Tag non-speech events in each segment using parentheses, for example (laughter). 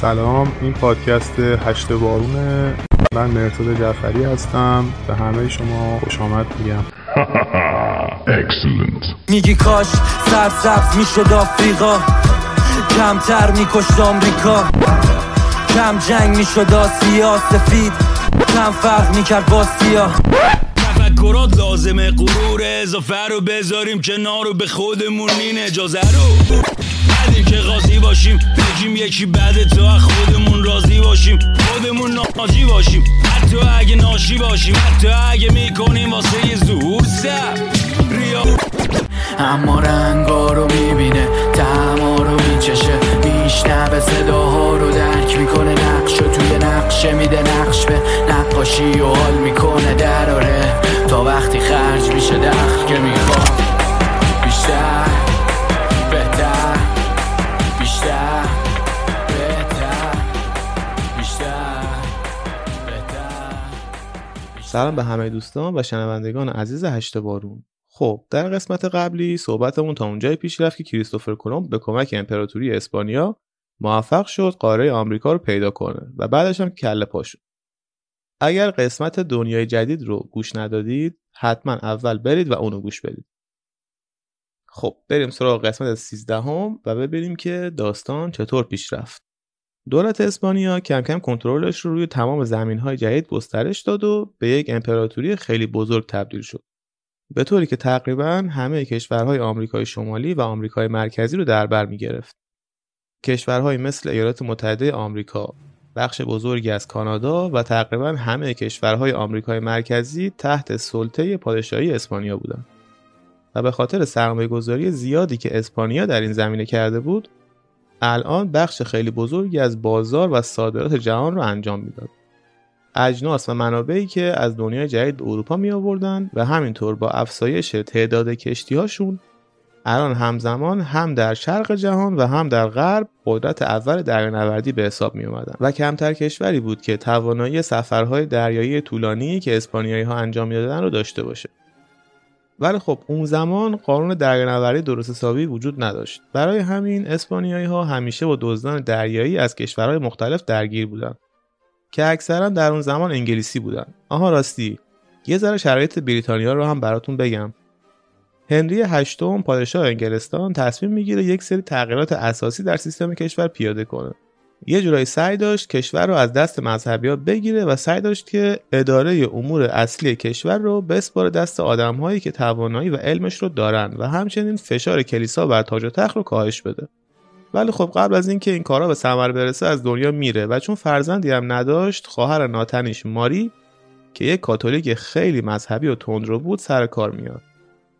سلام این پادکست هشت بارونه. من مرتضی جعفری هستم. به همه شما خوش آمد میگم. (laughs) میگی کاش سر سبز می‌شد آفریقا. کمتر میکشت آمریکا. کم جنگ می‌شد آسیا. سفید کم فرق می‌کرد با سیا تفکرات لازمه غرور اضافه رو بذاریم کنار رو به خودمون این اجازه رو. بعدی که قاضی باشیم. بگیم یکی بعد تو خودمون راضی باشیم. خودمون ناجی باشیم. حتی اگه ناشی باشیم. حتی اگه می‌کنیم واسه یه ظهور سر ریا. اما رنگا رو می‌بینه. تما رو میچشه. میشنبه صداها رو درک می‌کنه. نقش و توی نقشه میده. نقش به نقاشی و حال می‌کنه. دراره تا وقتی خرج سلام به همه دوستان و شنوندگان عزیز هشت بارون. خب در قسمت قبلی صحبتمون تا اونجای پیش رفت که کریستوفر کلمب به کمک امپراتوری اسپانیا موفق شد قاره آمریکا رو پیدا کنه و بعدش هم کله پا شد. اگر قسمت دنیای جدید رو گوش ندادید حتما اول برید و اونو گوش بدید. خب بریم سراغ قسمت 13 هم و ببینیم که داستان چطور پیش رفت. دولت اسپانیا کم کم کنترلش رو روی تمام زمین های جدید گسترش داد و به یک امپراتوری خیلی بزرگ تبدیل شد به طوری که تقریبا همه کشورهای آمریکای شمالی و آمریکای مرکزی رو در بر می گرفت. کشورهای مثل ایالات متحده آمریکا، بخش بزرگی از کانادا و تقریبا همه کشورهای آمریکای مرکزی تحت سلطه پادشاهی اسپانیا بودند. و به خاطر سرمایه گذاری زیادی که اسپانیا در این زمینه کرده بود، الان بخش خیلی بزرگی از بازار و صادرات جهان رو انجام می‌داد. اجناس و منابعی که از دنیای جدید به اروپا می آوردن و همینطور با افزایش تعداد کشتی هاشون الان همزمان هم در شرق جهان و هم در غرب قدرت اول دریانوردی به حساب می اومدن و کمتر کشوری بود که توانایی سفرهای دریایی طولانی که اسپانیایی ها انجام می‌دادن رو داشته باشه ولی خب اون زمان قانون دریانوردی درست حسابی وجود نداشت. برای همین اسپانیایی ها همیشه با دزدان دریایی از کشورهای مختلف درگیر بودند که اکثرا در اون زمان انگلیسی بودن آها راستی. یه ذره شرایط بریتانیا رو هم براتون بگم. هنری هشتم پادشاه انگلستان تصمیم می‌گیره یک سری تغییرات اساسی در سیستم کشور پیاده کنه. یه جورایی سعی داشت کشور رو از دست مذهبی بگیره و سعی داشت که اداره امور اصلی کشور رو بسپاره دست آدمهایی که توانایی و علمش رو دارن و همچنین فشار کلیسا بر تاج و تخت رو کاهش بده. ولی خب قبل از اینکه این کارا به ثمر برسه از دنیا میره و چون فرزندی هم نداشت خواهر ناتنیش ماری که یک کاتولیک خیلی مذهبی و تندرو بود سر کار میاد.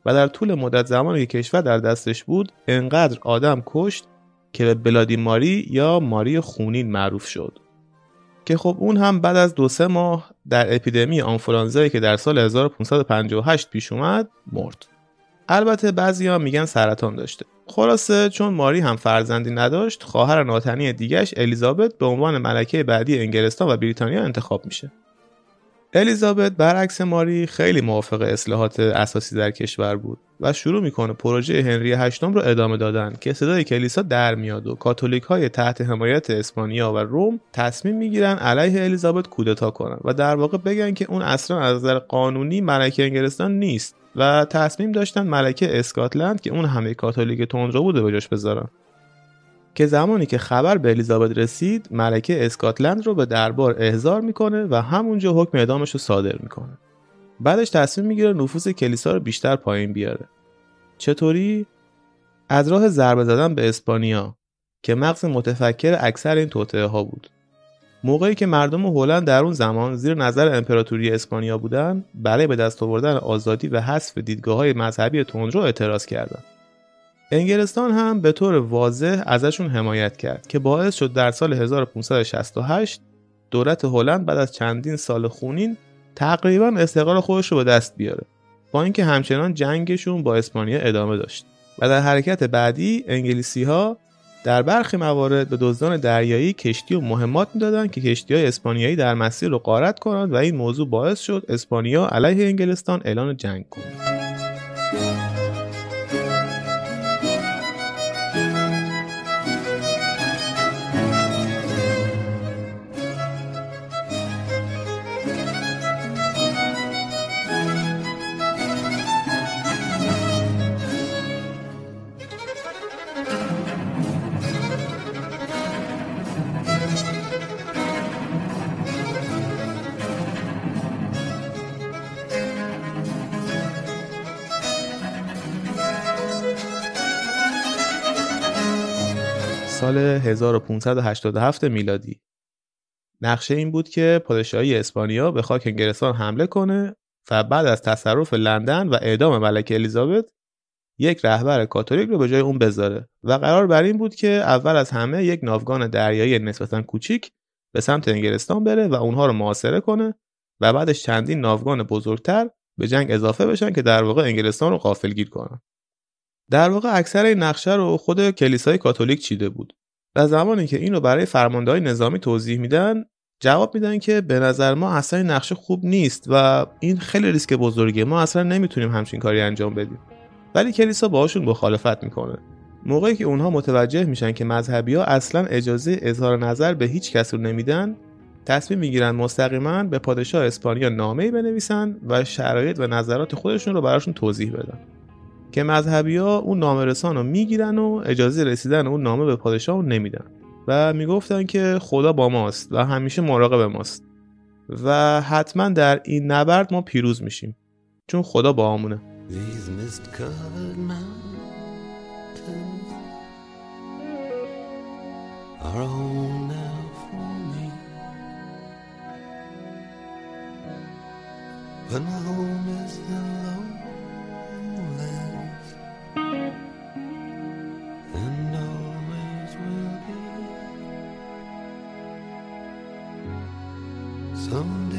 و در طول مدت زمانی که کشور در دستش بود انقدر آدم کشت که به بلادی ماری یا ماری خونین معروف شد. که خب اون هم بعد از دو سه ماه در اپیدمی آنفولانزایی که در سال 1558 پیش اومد مرد. البته بعضیا میگن سرطان داشته. خلاصه چون ماری هم فرزندی نداشت خواهر ناتنی دیگش الیزابت به عنوان ملکه بعدی انگلستان و بریتانیا انتخاب میشه. الیزابت برعکس ماری خیلی موافق اصلاحات اساسی در کشور بود و شروع می‌کنه پروژه هنری هشتم رو ادامه دادن که صدای کلیسا در میاد و کاتولیک های تحت حمایت اسپانیا و روم تصمیم می‌گیرن علیه الیزابت کودتا کنن و در واقع بگن که اون اصلا از نظر قانونی ملکه انگلستان نیست و تصمیم داشتن ملکه اسکاتلند که اون همه کاتولیک تندرو بوده به جاش بذارن. که زمانی که خبر به الیزابت رسید ملکه اسکاتلند رو به دربار احضار می‌کنه و همونجا حکم اعدامش رو صادر می‌کنه. بعدش تصمیم می‌گیره نفوذ کلیسا رو بیشتر پایین بیاره. چطوری؟ از راه ضربه زدن به اسپانیا که مغز متفکر اکثر این توطئه ها بود. موقعی که مردم هلند در اون زمان زیر نظر امپراتوری اسپانیا بودن برای به دست آوردن آزادی و حذف دیدگاه های مذهبی تندرو اعتراض کردند انگلستان هم به طور واضح ازشون حمایت کرد که باعث شد در سال 1568 دولت هلند بعد از چندین سال خونین تقریبا استقلال خودش رو به دست بیاره با اینکه همچنان جنگشون با اسپانیا ادامه داشت. و در حرکت بعدی انگلیسی ها در برخی موارد به دزدان دریایی کشتی و مهمات می‌دادند که کشتی های اسپانیایی در مسیر رو غارت کنند و این موضوع باعث شد اسپانیا علیه انگلستان اعلان جنگ کنه. 1587 میلادی. نقشه این بود که پادشاهی اسپانیا به خاک انگلستان حمله کنه و بعد از تصرف لندن و اعدام ملکه الیزابت یک رهبر کاتولیک رو به جای اون بذاره. و قرار بر این بود که اول از همه یک ناوگان دریایی نسبتا کوچیک به سمت انگلستان بره و اونها رو محاصره کنه و بعدش چندین ناوگان بزرگتر به جنگ اضافه بشن که در واقع انگلستان رو غافلگیر کنن. در واقع اکثر این نقشه رو خود کلیسای کاتولیک چیده بود. و زمانی که اینو برای فرمانده نظامی توضیح میدن جواب میدن که به نظر ما اصلا نقشه خوب نیست و این خیلی ریسک بزرگه ما اصلا نمی‌تونیم همچین کاری انجام بدیم. ولی کلیسا باهاشون مخالفت می‌کنه. موقعی که اونها متوجه میشن که مذهبی ها اصلا اجازه اظهار نظر به هیچ کس رو نمیدن تصمیم می‌گیرن مستقیما به پادشاه اسپانیا نامه‌ای بنویسن و شرایط و نظرات خودشون رو براشون توضیح بدن. که مذهبی ها اون نامه رسان رو می‌گیرن و اجازه رسیدن اون نامه به پادشاه رو نمیدن. و می‌گفتن که خدا با ماست و همیشه مراقب ماست. و حتما در این نبرد ما پیروز میشیم. چون خدا با آمونه. Some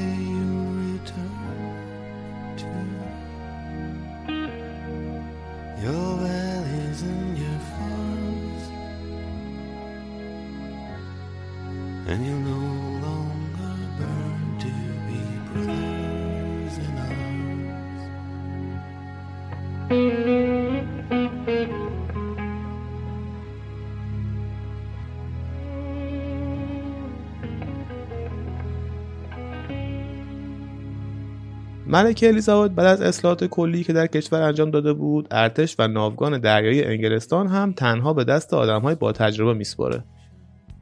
ملکه الیزابت بعد از اصلاحات کلی که در کشور انجام داده بود ارتش و ناوگان دریایی انگلستان هم تنها به دست های با تجربه میسپره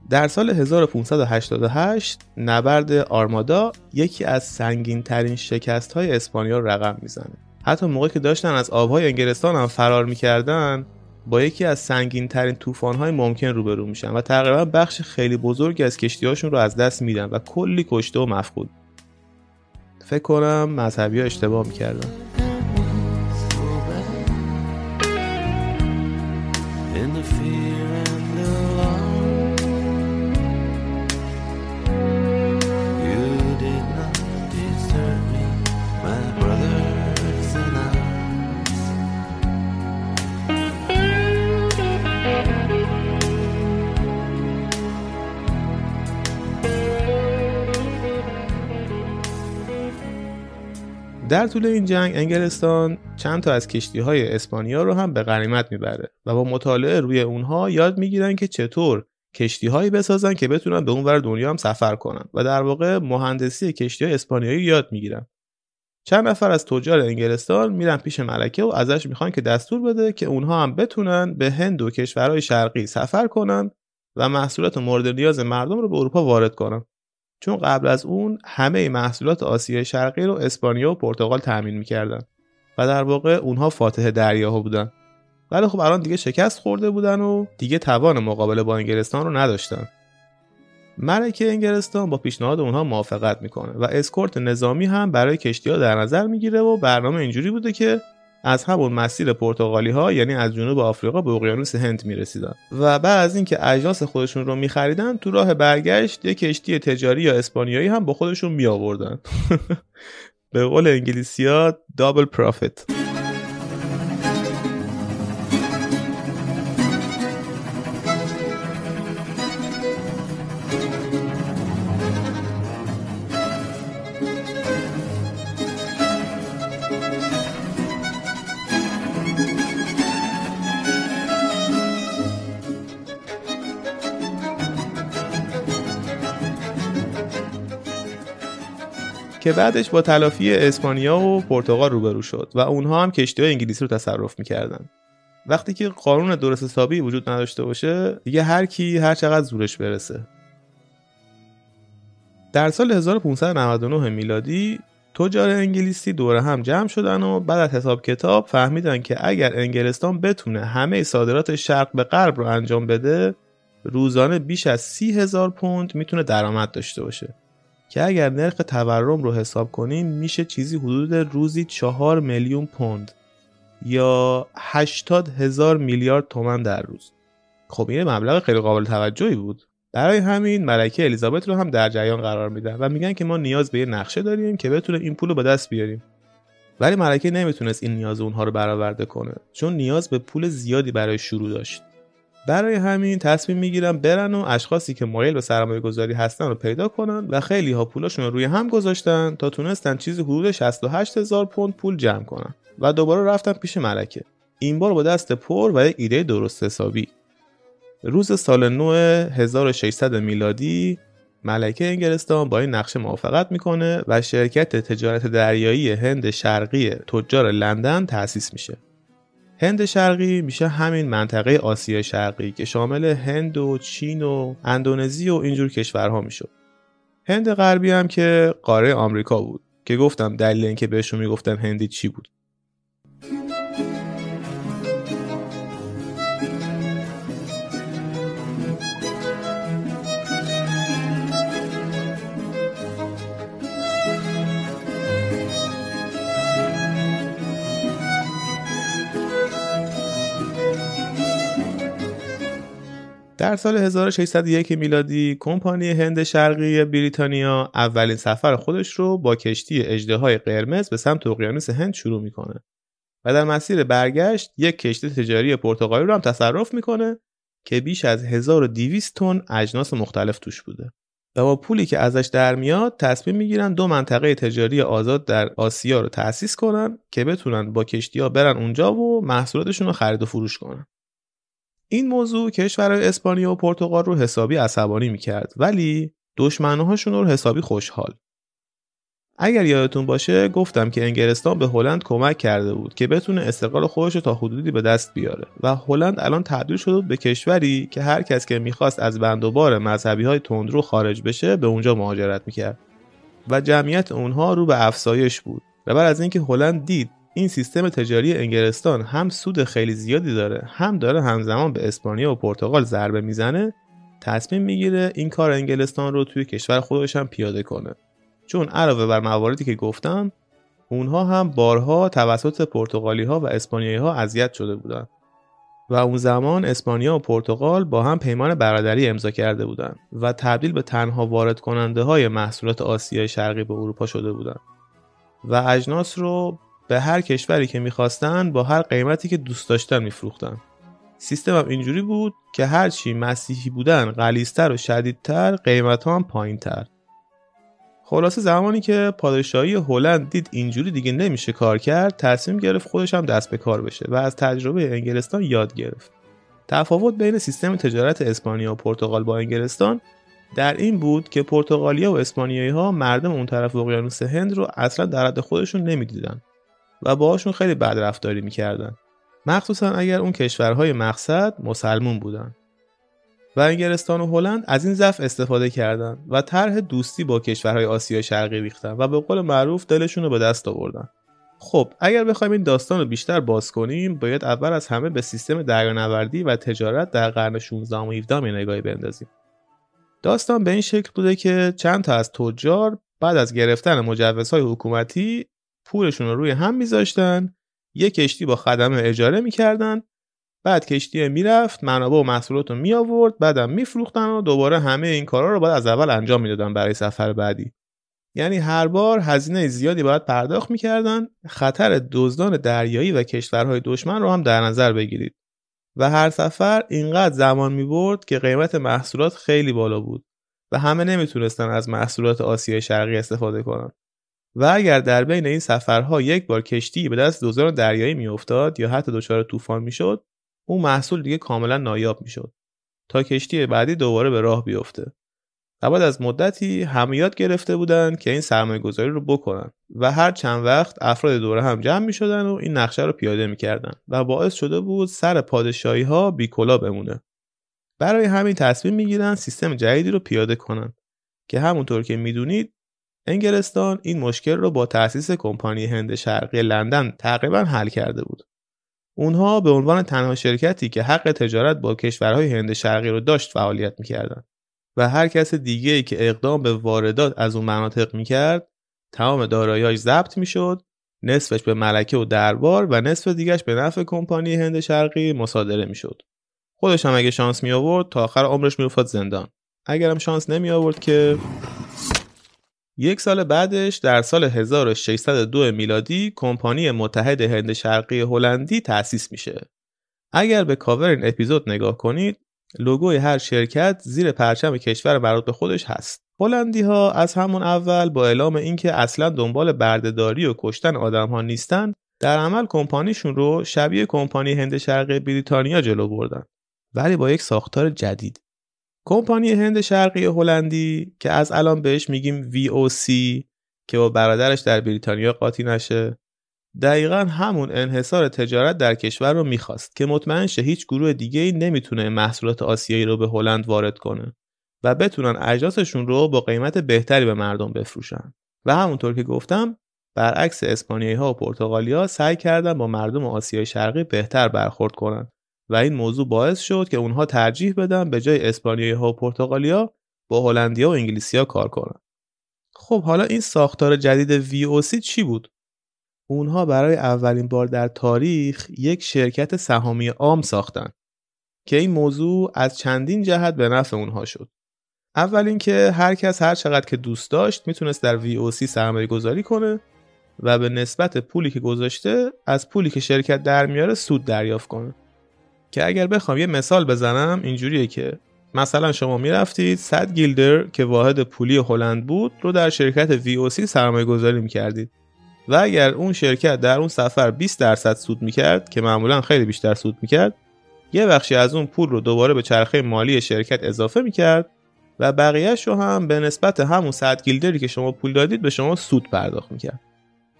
در سال 1588 نبرد آرمادا یکی از سنگین ترین شکست های اسپانیا رقم می‌زنه. حتی موقعی که داشتن از آبهای انگلستان هم فرار می‌کردن با یکی از سنگین ترین طوفان های ممکن روبرو میشن و تقریبا بخش خیلی بزرگی از کشتیهاشون رو از دست میدن و کلی کشته و مفقود. فکر کنم مذهبی ها اشتباه می‌کردن. در طول این جنگ انگلستان چند تا از کشتی های اسپانیا رو هم به غنیمت می‌بره و با مطالعه روی اونها یاد می‌گیرن که چطور کشتی هایی بسازن که بتونن به اونور دنیا هم سفر کنن و در واقع مهندسی کشتی های اسپانیایی یاد می‌گیرن. چند نفر از تجار انگلستان میرن پیش ملکه و ازش می‌خوان که دستور بده که اونها هم بتونن به هند و کشورهای شرقی سفر کنن و محصولات مورد نیاز مردم رو به اروپا وارد کنن. چون قبل از اون همه محصولات آسیای شرقی رو اسپانیا و پرتغال تأمین می‌کردن و در واقع اونها فاتح دریاها بودن. ولی خب الان دیگه شکست خورده بودن و دیگه توان مقابله با انگلستان رو نداشتن. ملکه انگلستان با پیشنهاد اونها موافقت می‌کنه و اسکورت نظامی هم برای کشتی ها در نظر می‌گیره و برنامه اینجوری بوده که از همون مسیر پرتغالی ها یعنی از جنوب آفریقا به اقیانوس هند می‌رسیدن. و بعد از اینکه اجناس خودشون رو میخریدن تو راه برگشت یک کشتی تجاری یا اسپانیایی هم با خودشون می آوردن (laughs) به قول انگلیسی ها دابل پرافیت که بعدش با تلافی اسپانیا و پرتغال روبرو شد و اونها هم کشتی های انگلیسی رو تصرف می‌کردن. وقتی که قانون درست حسابی وجود نداشته باشه دیگه هر کی هر چقدر زورش برسه. در سال 1599 میلادی تجار انگلیسی دور هم جمع شدن و بعد از حساب کتاب فهمیدن که اگر انگلستان بتونه همه صادرات شرق به غرب رو انجام بده روزانه بیش از سی هزار پوند می‌تونه درآمد داشته باشه. که اگر نرخ تورم رو حساب کنیم میشه چیزی حدود روزی چهار میلیون پوند یا 80 هزار میلیارد تومن در روز. خب این مبلغ خیلی قابل توجهی بود. برای همین ملکه الیزابت رو هم در جریان قرار میدن و میگن که ما نیاز به یه نقشه داریم که بتونه این پول رو به دست بیاریم. ولی ملکه نمی‌تونست این نیاز اونها رو برآورده کنه چون نیاز به پول زیادی برای شروع داشت. برای همین تصمیم می‌گیرن برن و اشخاصی که مایل به سرمایه گذاری هستن رو پیدا کنن و خیلی ها پولاشون رو روی هم گذاشتن تا تونستن چیزی حدود 68 هزار پوند پول جمع کنن و دوباره رفتن پیش ملکه این بار با دست پر و یک ایده درست حسابی روز سال نو 1600 میلادی ملکه انگلستان با این نقشه موافقت می‌کنه و شرکت تجارت دریایی هند شرقی تجار لندن تأسیس میشه. هند شرقی میشه همین منطقه آسیا شرقی که شامل هند و چین و اندونزی و اینجور کشورها می‌شد. هند غربی هم که قاره آمریکا بود که گفتم دلیل اینکه بهشون می‌گفتن هندی چی بود. در سال 1601 میلادی کمپانی هند شرقی بریتانیا اولین سفر خودش رو با کشتی اژدهای قرمز به سمت اقیانوس هند شروع می‌کنه و در مسیر برگشت یک کشتی تجاری پرتغالی رو هم تصرف می‌کنه که بیش از 1200 تن اجناس مختلف توش بوده و با پولی که ازش در میاد تصمیم می‌گیرن دو منطقه تجاری آزاد در آسیا رو تأسیس کنن که بتونن با کشتی ها برن اونجا و محصولاتشون رو خرید و فروش کنن. این موضوع کشورهای اسپانیا و پرتغال رو حسابی عصبانی می‌کرد ولی دشمنهاشون رو حسابی خوشحال. اگر یادتون باشه گفتم که انگلستان به هلند کمک کرده بود که بتونه استقلال خودش رو تا حدودی به دست بیاره و هلند الان تبدیل شده به کشوری که هر کس که می‌خواست از بند و بار مذهبی های تندرو خارج بشه به اونجا مهاجرت می‌کرد. و جمعیت اونها رو به افزایش بود. و بعد از اینکه هلند دید این سیستم تجاری انگلستان هم سود خیلی زیادی داره هم داره همزمان به اسپانیا و پرتغال ضربه می‌زنه تصمیم می‌گیره این کار انگلستان رو توی کشور خودش هم پیاده کنه. چون علاوه بر مواردی که گفتم اونها هم بارها توسط پرتغالی ها و اسپانیایی ها اذیت شده بودن. و اون زمان اسپانیا و پرتغال با هم پیمان برادری امضا کرده بودند و تبدیل به تنها وارد کننده های محصولات آسیای شرقی به اروپا شده بودند و اجناس رو به هر کشوری که می‌خواستن با هر قیمتی که دوست داشتن میفروختن. سیستم هم اینجوری بود که هرچی مسیحی بودن غلیستر و شدیدتر قیمت هم پایین خلاصه زمانی که پادشاهی هلند دید اینجوری دیگه نمیشه کار کرد تصمیم گرفت خودش هم دست به کار بشه و از تجربه انگلستان یاد گرفت. تفاوت بین سیستم تجارت اسپانیا و پرتغال با انگلستان در این بود که پرتغالیا و اسپانیایی ها مردم اون طرف اقیانوس هند رو اصلا در حد خودشون نمی‌دیدن. و باهاشون خیلی بد رفتاری می‌کردن. مخصوصا اگر اون کشورهای مقصد مسلمون بودن. و انگلستان و هلند از این ضعف استفاده کردند و طرح دوستی با کشورهای آسیا شرقی ریختن و به قول معروف دلشون رو به دست آوردن. خب اگر بخوایم این داستان رو بیشتر باز کنیم باید اول از همه به سیستم دریانوردی و تجارت در قرن 16 و 17 نگاهی بندازیم. داستان به این شکل بوده که چند تا از تجار بعد از گرفتن مجوزهای حکومتی پولشون رو روی هم میذاشتن یه کشتی با خدمه اجاره می‌کردن بعد کشتی می‌رفت منابع و محصولات رو می آورد بعدم میفروختن و دوباره همه این کارا رو باید از اول انجام می‌دادن برای سفر بعدی. یعنی هر بار هزینه زیادی باید پرداخت می‌کردن خطر دزدان دریایی و کشورهای دشمن رو هم در نظر بگیرید. و هر سفر اینقدر زمان می برد که قیمت محصولات خیلی بالا بود و همه نمی‌تونستن از محصولات آسیای شرقی استفاده کنن. و اگر در بین این سفرها یک بار کشتی به دست دزدان دریایی میافتاد یا حتی دچار طوفان می‌شد اون محصول دیگه کاملا نایاب می‌شد تا کشتی بعدی دوباره به راه بیفته. و بعد از مدتی همه یاد گرفته بودن که این سرمایه گذاری رو بکنن و هر چند وقت افراد دوره هم جمع می شدن و این نقشه رو پیاده می‌کردن و باعث شده بود سر پادشاهی ها بیکلا بمونه. برای همین تصمیم می‌گیرن سیستم جدیدی رو پیاده کنن که همونطور که می‌دونید انگلستان این مشکل رو با تأسیس کمپانی هند شرقی لندن تقریبا حل کرده بود. اونها به عنوان تنها شرکتی که حق تجارت با کشورهای هند شرقی رو داشت فعالیت می‌کردن و هر کس دیگه ای که اقدام به واردات از اون مناطق می‌کرد تمام داراییاش ضبط می‌شد نصفش به ملکه و دربار و نصف دیگهش به نفع کمپانی هند شرقی مصادره می‌شد. خودش هم اگه شانس می آورد تا آخر عمرش میافتاد زندان. اگرم شانس نمی آورد که یک سال بعدش در سال 1602 میلادی کمپانی متحد هند شرقی هلندی تأسیس میشه. اگر به کاور این اپیزود نگاه کنید لوگوی هر شرکت زیر پرچم کشور مربوط به خودش هست. هلندی ها از همون اول با اعلام اینکه اصلا دنبال بردهداری و کشتن آدم ها نیستن در عمل کمپانیشون رو شبیه کمپانی هند شرقی بریتانیا جلو بردن ولی با یک ساختار جدید کمپانی هند شرقی هلندی که از الان بهش میگیم VOC که با برادرش در بریتانیا قاطی نشه. دقیقا همون انحصار تجارت در کشور رو می‌خواست که مطمئن شه هیچ گروه دیگه ای نمی‌تونه محصولات آسیایی رو به هلند وارد کنه و بتونن اجناسشون رو با قیمت بهتری به مردم بفروشن. و همونطور که گفتم برعکس اسپانیایی ها و پرتغالیا سعی کردن با مردم آسیای شرقی بهتر برخورد کنن. و این موضوع باعث شد که اونها ترجیح بدن به جای اسپانیایی ها و پرتغالیا با هلندیا و انگلیسیا کار کنن. خب حالا این ساختار جدید VOC چی بود؟ اونها برای اولین بار در تاریخ یک شرکت سهامی عام ساختن که این موضوع از چندین جهت به نفع اونها شد. اول اینکه هر کس هر چقدر که دوست داشت می‌تونست در VOC سرمایه گذاری کنه و به نسبت پولی که گذاشته از پولی که شرکت در میاره سود دریافت کنه. که اگر بخوام یه مثال بزنم اینجوریه که مثلا شما می‌رفتید 100 گیلدر که واحد پولی هلند بود رو در شرکت VOC سرمایه گذاری می‌کردید. و اگر اون شرکت در اون سفر 20 درصد سود می‌کرد که معمولا خیلی بیشتر سود می‌کرد یه بخشی از اون پول رو دوباره به چرخه مالی شرکت اضافه می‌کرد و بقیهش رو هم به نسبت همون 100 گیلدری که شما پول دادید به شما سود پرداخت می‌کرد.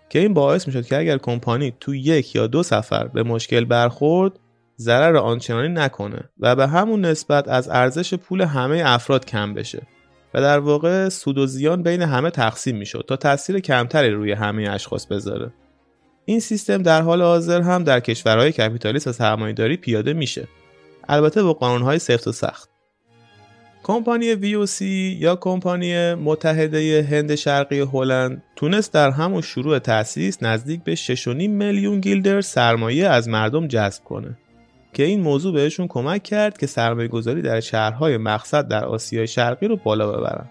که این باعث می‌شد که اگر کمپانی تو یک یا دو سفر به مشکل برخورد ضرر آنچنانی نکنه و به همون نسبت از ارزش پول همه افراد کم بشه. و در واقع سود و زیان بین همه تقسیم می‌شد تا تاثیر کمتری روی همه اشخاص بذاره. این سیستم در حال حاضر هم در کشورهای کپیتالیست و سرمایهداری پیاده میشه. البته با قانونهای سفت و سخت. کمپانی VOC یا کمپانی متحده هند شرقی هلند تونست در همون شروع تأسیس نزدیک به 6.5 میلیون گیلدر سرمایه از مردم جذب کنه. که این موضوع بهشون کمک کرد که سرمایه گذاری در شهرهای مقصد در آسیای شرقی رو بالا ببرن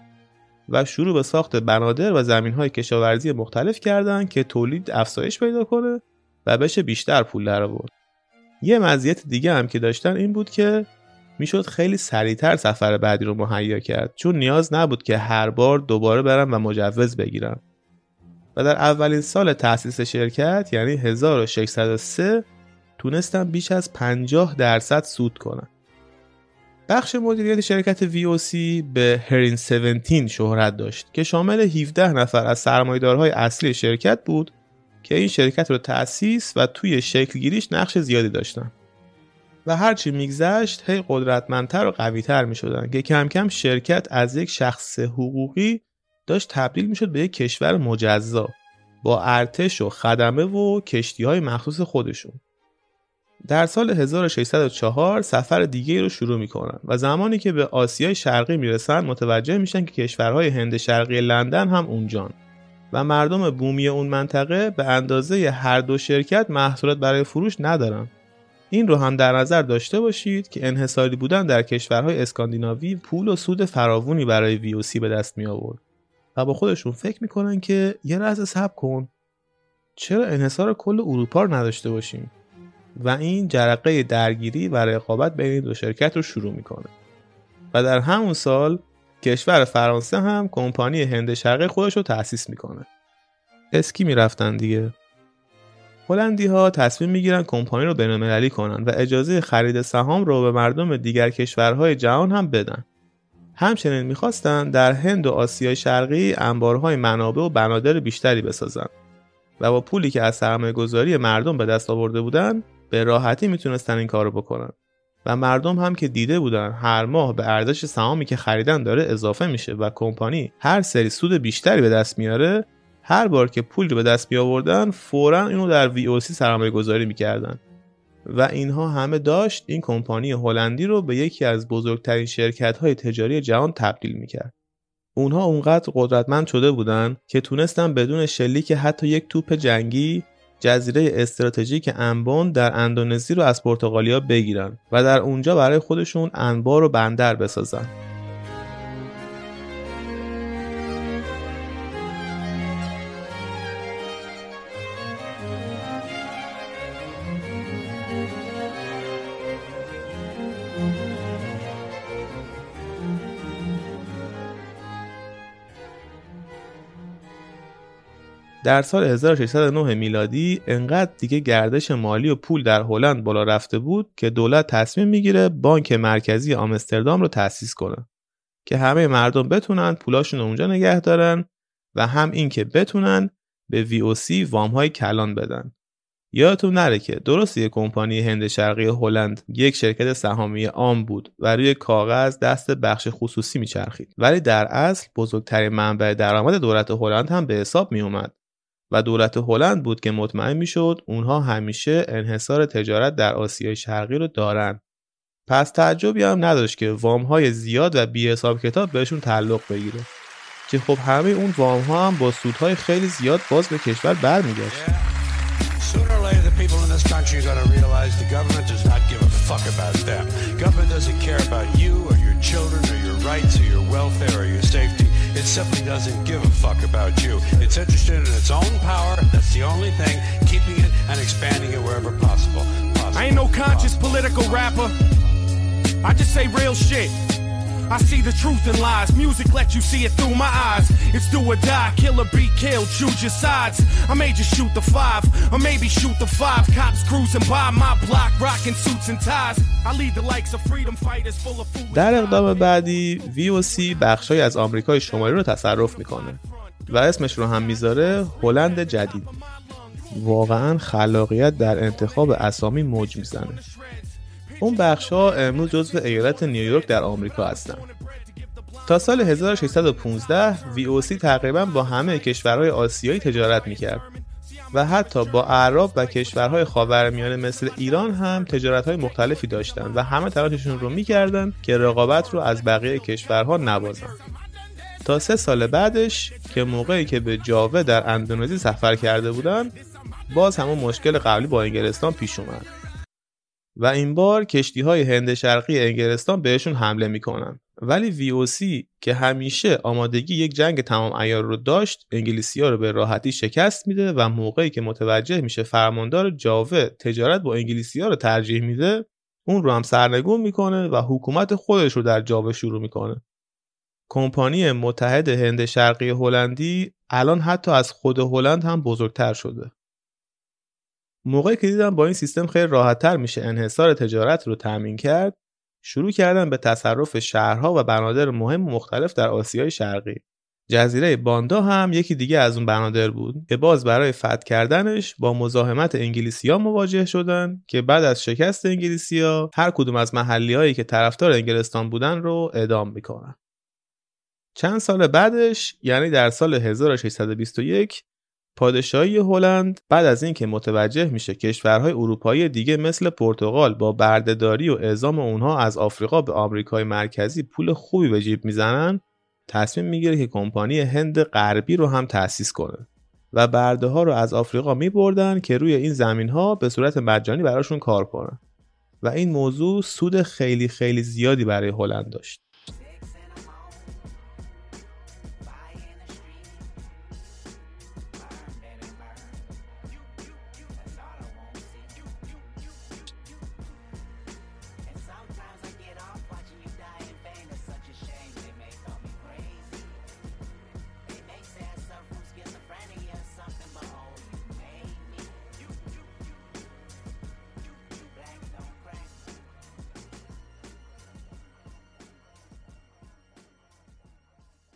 و شروع به ساخت بنادر و زمین های کشاورزی مختلف کردند که تولید افزایش پیدا کنه و بشه بیشتر پول در آورد. یه مزیت دیگه هم که داشتن این بود که می‌شد خیلی سریعتر سفر بعدی رو مهیا کرد چون نیاز نبود که هر بار دوباره برن و مجوز بگیرن. و در اولین سال تأسیس شرکت یعنی 1603 تونستن بیش از 50 درصد سود کنن. بخش مدیریت شرکت VOC به هرین 17 شهرت داشت که شامل 17 نفر از سرمایدارهای اصلی شرکت بود که این شرکت رو تأسیس و توی شکلگیریش نقش زیادی داشتن. و هرچی میگذشت هی قدرتمندتر و قویتر می شدن که کم کم شرکت از یک شخص حقوقی داشت تبدیل می شد به یک کشور مجزا با ارتش و خدمه و کشتی های مخصوص خودشون. در سال 1604 سفر دیگه رو شروع می‌کنن و زمانی که به آسیای شرقی می‌رسن متوجه میشن که کشورهای هند شرقی لندن هم اونجان و مردم بومی اون منطقه به اندازه هر دو شرکت محصولات برای فروش ندارن. این رو هم در نظر داشته باشید که انحصاری بودن در کشورهای اسکاندیناوی پول و سود فراوونی برای ویوسی به دست می آورد و با خودشون فکر می‌کنن که یه لحظه صبر کن. چرا انحصار کل اروپا رو نداشته باشیم؟ و این جرقه درگیری و رقابت بین دو شرکت رو شروع می‌کنه. و در همون سال کشور فرانسه هم کمپانی هند شرقی خودش رو تأسیس می‌کنه. اسکی می‌رفتن دیگه. هلندی ها تصمیم می‌گیرن کمپانی رو بینالمللی کنن و اجازه خرید سهام رو به مردم دیگر کشورهای جهان هم بدن. همچنین می‌خواستند در هند و آسیای شرقی انبارهای منابع و بنادر بیشتری بسازند و با پولی که از سرمایه گذاری مردم به دست آورده بودند به راحتی می‌تونستن این کارو بکنن. و مردم هم که دیده بودن هر ماه به ارزش سهامی که خریدن داره اضافه میشه و کمپانی هر سری سود بیشتری به دست میاره هر بار که پول رو به دست می آوردن فورا اینو در وی سرمایه گذاری می‌کردن. و اینها همه داشت این کمپانی هلندی رو به یکی از بزرگترین شرکت های تجاری جهان تبدیل می‌کرد. اونها اونقدر قدرتمند شده بودن که تونستن بدون شلیک حتی یک توپ جنگی جزیره استراتژیک انبون در اندونزی رو از پرتغالیا بگیرن و در اونجا برای خودشون انبار و بندر بسازن. در سال 1609 میلادی انقدر دیگه گردش مالی و پول در هلند بالا رفته بود که دولت تصمیم می‌گیره بانک مرکزی آمستردام رو تأسیس کنه. که همه مردم بتونن پولاشون اونجا نگه دارن و هم اینکه بتونن به سی وام های کلان بدن. یادتون نره که درست یک کمپانی هند شرقی هلند یک شرکت سهامی عام بود و روی کاغذ دست بخش خصوصی میچرخید. ولی در اصل بزرگترین منبع درآمد دولت هلند هم به حساب می اومد و دولت هلند بود که مطمئن می‌شد اونها همیشه انحصار تجارت در آسیای شرقی رو دارن. پس تعجبی هم نداشت که وام های زیاد و بی حساب کتاب بهشون تعلق بگیره. که خب همه اون وام ها هم با سودهای خیلی زیاد باز به کشور برمیگشت. It simply doesn't give a fuck about you. It's interested in its own power. That's the only thing keeping it and expanding it wherever possible. possible. I ain't no conscious political rapper. I just say real shit. I see the truth in lies. Music lets you see it through my eyes. It's do or die, kill or be killed. Choose your sides. I may just shoot the five, or maybe shoot the five. Cops cruising by my block, rocking suits and ties. I lead the likes of freedom fighters full of food. در اقدام بعدی VOC بخشای از آمریکای شمالی رو تصرف می‌کنه و اسمش رو هم می‌ذاره هلند جدید. واقعا خلاقیت در انتخاب اسامی موج می‌زنه. اون بخش ها امروز جزو ایالت نیویورک در آمریکا هستند. تا سال 1615 VOC تقریبا با همه کشورهای آسیایی تجارت می‌کرد و حتی با اعراب و کشورهای خاورمیانه مثل ایران هم تجارتهای مختلفی داشتند و همه تلاششون رو می‌کردند که رقابت رو از بقیه کشورها نبازن. تا سه سال بعدش که موقعی که به جاوه در اندونزی سفر کرده بودن باز همون مشکل قبلی با انگلستان پیش اومد و این بار کشتی های هند شرقی انگلستان بهشون حمله می‌کنن. ولی VOC که همیشه آمادگی یک جنگ تمام ایار رو داشت انگلیسی ها رو به راحتی شکست میده و موقعی که متوجه میشه فرماندار جاوه تجارت با انگلیسی ها رو ترجیح میده اون رو هم سرنگون می‌کنه و حکومت خودش رو در جاوه شروع می‌کنه. کمپانی متحد هند شرقی هلندی الان حتی از خود هلند هم بزرگتر شده. موقعی که دیدم با این سیستم خیلی راحتتر میشه انحصار تجارت رو تأمین کرد شروع کردن به تصرف شهرها و بنادر مهم و مختلف در آسیای شرقی. جزیره باندا هم یکی دیگه از اون بنادر بود که باز برای فتح کردنش با مزاحمت انگلیسیا مواجه شدن که بعد از شکست انگلیسیا هر کدوم از محلی هایی که طرفدار انگلستان بودن رو اعدام می‌کنن. چند سال بعدش یعنی در سال 1621 پادشاهی هلند بعد از اینکه متوجه میشه کشورهای اروپایی دیگه مثل پرتغال با بردهداری و اعزام اونها از آفریقا به آمریکای مرکزی پول خوبی به جیب می‌زنن تصمیم می‌گیره که کمپانی هند غربی رو هم تأسیس کنه و برده ها رو از آفریقا میبردن که روی این زمین ها به صورت مجانی براشون کار کنن. و این موضوع سود خیلی خیلی زیادی برای هلند داشت.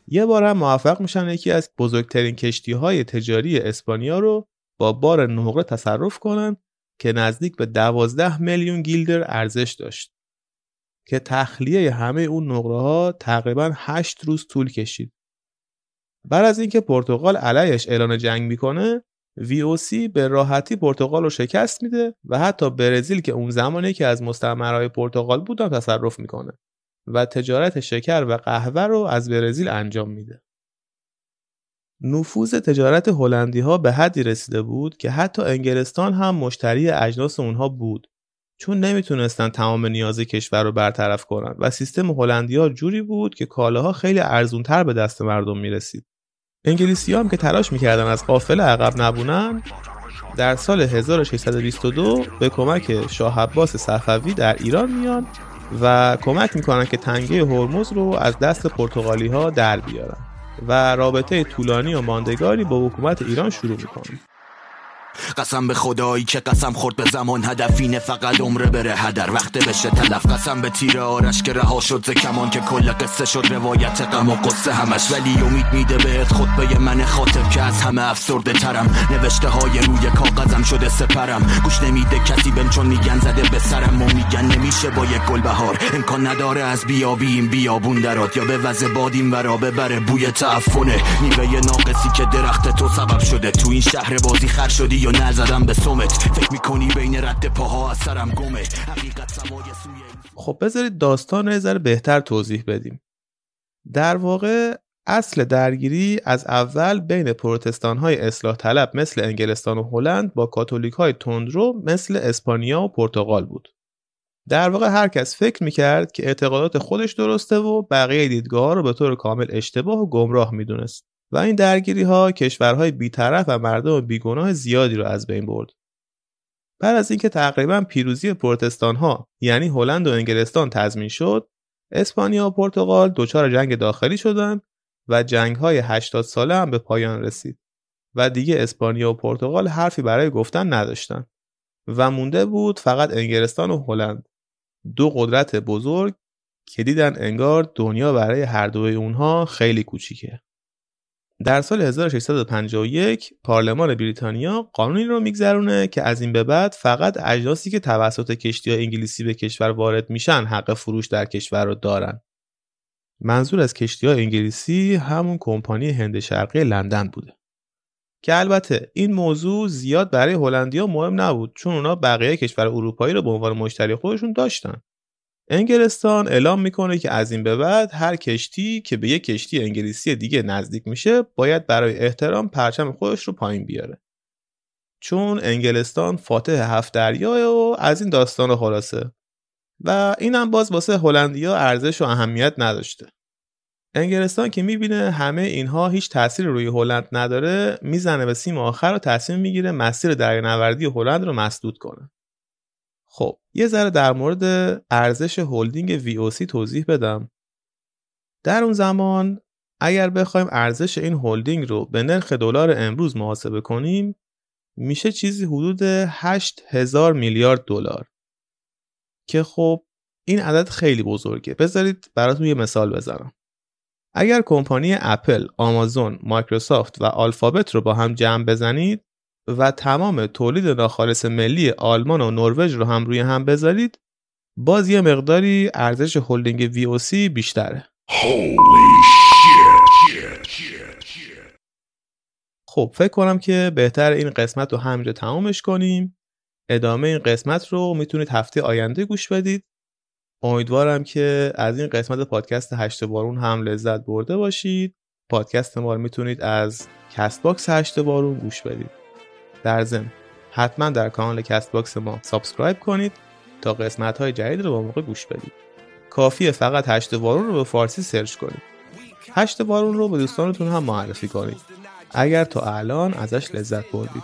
یه بار هم موفق میشن یکی از بزرگترین کشتی های تجاری اسپانیا رو با بار نقره تصرف کنن که نزدیک به 12 میلیون گیلدر ارزش داشت که تخلیه همه اون نقره ها تقریبا 8 روز طول کشید. بعد از اینکه پرتغال علیش اعلان جنگ می‌کنه VOC به راحتی پرتغال رو شکست میده و حتی برزیل که اون زمانی که از مستعمرهای پرتغال بودن تصرف می‌کنه و تجارت شکر و قهوه رو از برزیل انجام میده. نفوذ تجارت هلندی ها به حدی رسیده بود که حتی انگلستان هم مشتری اجناس اونها بود چون نمی‌تونستن تمام نیاز کشور رو برطرف کنن و سیستم هلندی ها جوری بود که کالاها خیلی ارزونتر به دست مردم می‌رسید. انگلیسی هم که تلاش می‌کردن از قافله عقب نبونن در سال 1622 به کمک شاه عباس صفوی در ایران میان و کمک می‌کنن که تنگه هرمز رو از دست پرتغالی ها در بیارن. و رابطه طولانی و ماندگاری با حکومت ایران شروع می‌کنن. قسم به خدایی که قسم خورد به زمان هدفینه فقط عمره بره هدر. وقت بشه تلف. قسم به تیر آرش که رها شد ز کمان که کل قصه شد روایت غم و قصه همش. ولی امید میده بهت خطبه من خاطب که از همه افسرده ترم. نوشته های روی کاغذم شده سپرم. گوش نمیده کسی بهم چون میگن زده به سرم و میگن نمیشه با یک گل بهار امکان نداره از بیابیم بیابون درات. یا به وز بادیم ورا ببره بوی تعفنه. میوه ناقصی که درخت تو سبب شده. تو این شهر بازی خر شدی یا نزدم به سومت فکر می‌کنی بین رد پاها از سرم گمه حقیقت سوی خب بذارید داستان رو ذره بهتر توضیح بدیم در واقع اصل درگیری از اول بین پروتستان های اصلاح طلب مثل انگلستان و هلند با کاتولیک های تندرو مثل اسپانیا و پرتغال بود. در واقع هر کس فکر می‌کرد که اعتقادات خودش درسته و بقیه دیدگاه رو به طور کامل اشتباه و گمراه می‌دونست. و این درگیری ها کشورهای بیطرف و مردم بیگناه زیادی را از بین برد. بعد از اینکه تقریبا پیروزی پروتستان ها یعنی هلند و انگلستان تضمین شد، اسپانیا و پرتغال دچار جنگ داخلی شدند و جنگ های 80 ساله هم به پایان رسید و دیگه اسپانیا و پرتغال حرفی برای گفتن نداشتند و مونده بود فقط انگلستان و هلند دو قدرت بزرگ که دیدن انگار دنیا برای هر دوی اونها خیلی کوچیکه در سال 1651 پارلمان بریتانیا قانونی رو میگذرونه که از این به بعد فقط اجناسی که توسط کشتی های انگلیسی به کشور وارد میشن حق فروش در کشور رو دارن. منظور از کشتی های انگلیسی همون کمپانی هند شرقی لندن بوده. که البته این موضوع زیاد برای هلندیا مهم نبود چون اونا بقیه کشور اروپایی رو به عنوان مشتری خودشون داشتن. انگلستان اعلام می‌کنه که از این به بعد هر کشتی که به یک کشتی انگلیسی دیگه نزدیک میشه باید برای احترام پرچم خودش رو پایین بیاره. چون انگلستان فاتح هفت دریاه و از این داستان خلاصه. و اینم باز واسه هلندیا ارزش و اهمیت نداشته. انگلستان که می‌بینه همه اینها هیچ تاثیر روی هلند نداره می‌زنه به سیم آخر و تصمیم می‌گیره مسیر دریانوردی هلند رو مسدود کنه. خب یه ذره در مورد ارزش هلدینگ VOC توضیح بدم. در اون زمان اگر بخوایم ارزش این هلدینگ رو به نرخ دلار امروز محاسبه کنیم میشه چیزی حدود 8000 میلیارد دلار. که خب این عدد خیلی بزرگه. بذارید براتون یه مثال بزنم. اگر کمپانی اپل، آمازون، مایکروسافت و آلفابت رو با هم جمع بزنید و تمام تولید ناخالص ملی آلمان و نروژ رو هم روی هم بذارید باز یه مقداری ارزش هلدینگ VOC بیشتره. خب فکر کنم که بهتر این قسمت رو همینجا تمامش کنیم. ادامه این قسمت رو می‌تونید هفته آینده گوش بدید. امیدوارم که از این قسمت پادکست هشت وارون هم لذت برده باشید. پادکست ما رو می‌تونید از Castbox هشت وارون گوش بدید. در ضمن حتما در کانال Castbox ما subscribe کنید تا قسمت های جدید رو به موقع گوش بدید. کافیه فقط هشت وارون رو به فارسی سرچ کنید. هشت وارون رو به دوستانتون هم معرفی کنید. اگر تا الان ازش لذت بردید.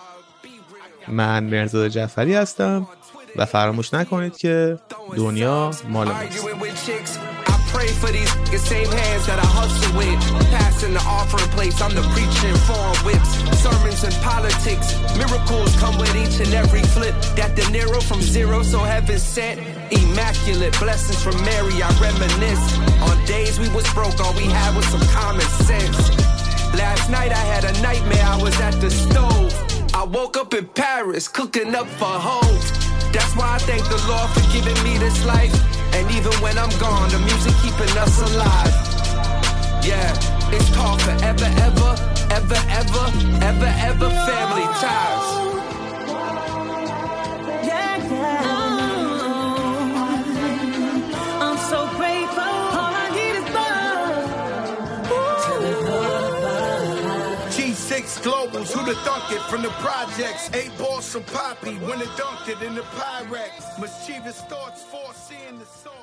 من مرزاد جعفری هستم و فراموش نکنید که دنیا مال ماست. Pray for these same hands that I hustle with. Passing the offering plates, I'm the preaching foreign whips. Sermons and politics, miracles come with each and every flip. That De Niro from zero, so heaven sent. Immaculate blessings from Mary, I reminisce. On days we was broke, all we had was some common sense. Last night I had a nightmare, I was at the stove. I woke up in Paris, cooking up for hope. That's why I thank the Lord for giving me this life. And even when I'm gone, the music keeping us alive. Yeah, it's called forever, ever, ever, ever, ever, ever family ties. G6 who the thunk it from the projects? Eight balls from Poppy, when it dunked it in the Pyrex. Mischievous thoughts, foreseeing the source.